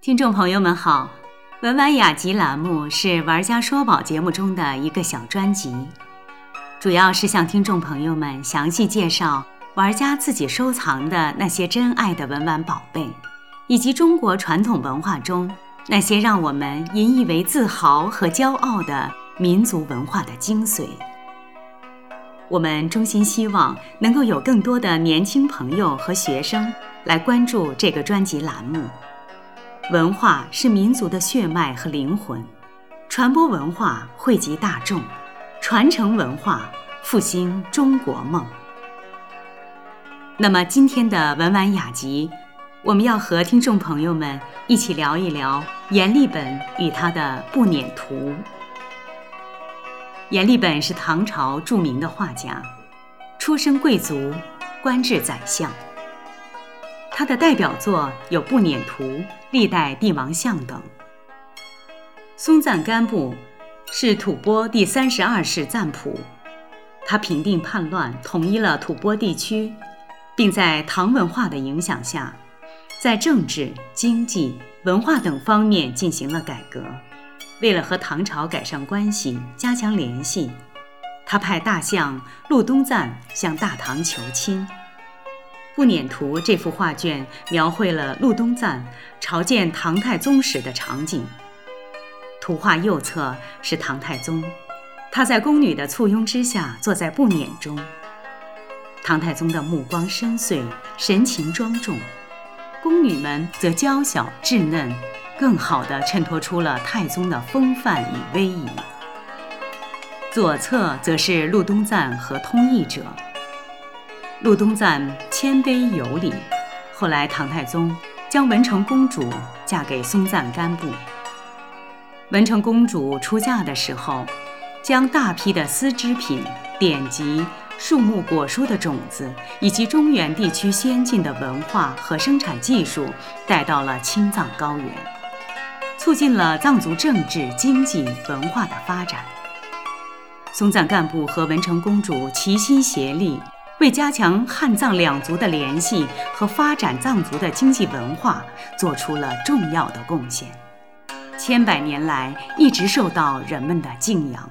听众朋友们好，文玩雅集栏目是玩家说宝节目中的一个小专辑，主要是向听众朋友们详细介绍玩家自己收藏的那些珍爱的文玩宝贝，以及中国传统文化中那些让我们引以为自豪和骄傲的民族文化的精髓。我们衷心希望能够有更多的年轻朋友和学生来关注这个专辑栏目。文化是民族的血脉和灵魂，传播文化惠及大众，传承文化复兴中国梦。那么今天的文玩雅集，我们要和听众朋友们一起聊一聊阎立本与他的《步辇图》。阎立本是唐朝著名的画家，出身贵族，官至宰相。他的代表作有《步辇图》《历代帝王像》等。松赞干布是吐蕃第三十二世赞普，他平定叛乱，统一了吐蕃地区，并在唐文化的影响下，在政治、经济、文化等方面进行了改革。为了和唐朝改善关系、加强联系，他派大相陆东赞向大唐求亲。《步辇图》这幅画卷描绘了陆东赞朝见唐太宗时的场景。图画右侧是唐太宗，他在宫女的簇拥之下坐在步辇中。唐太宗的目光深邃，神情庄重；宫女们则娇小稚嫩，更好地衬托出了太宗的风范与威仪。左侧则是陆东赞和通译者。陆东赞谦卑有礼，后来唐太宗将文成公主嫁给松赞干布。文成公主出嫁的时候，将大批的丝织品、典籍、树木果蔬的种子，以及中原地区先进的文化和生产技术带到了青藏高原，促进了藏族政治、经济、文化的发展。松赞干布和文成公主齐心协力。为加强汉藏两族的联系和发展藏族的经济文化做出了重要的贡献，千百年来一直受到人们的敬仰。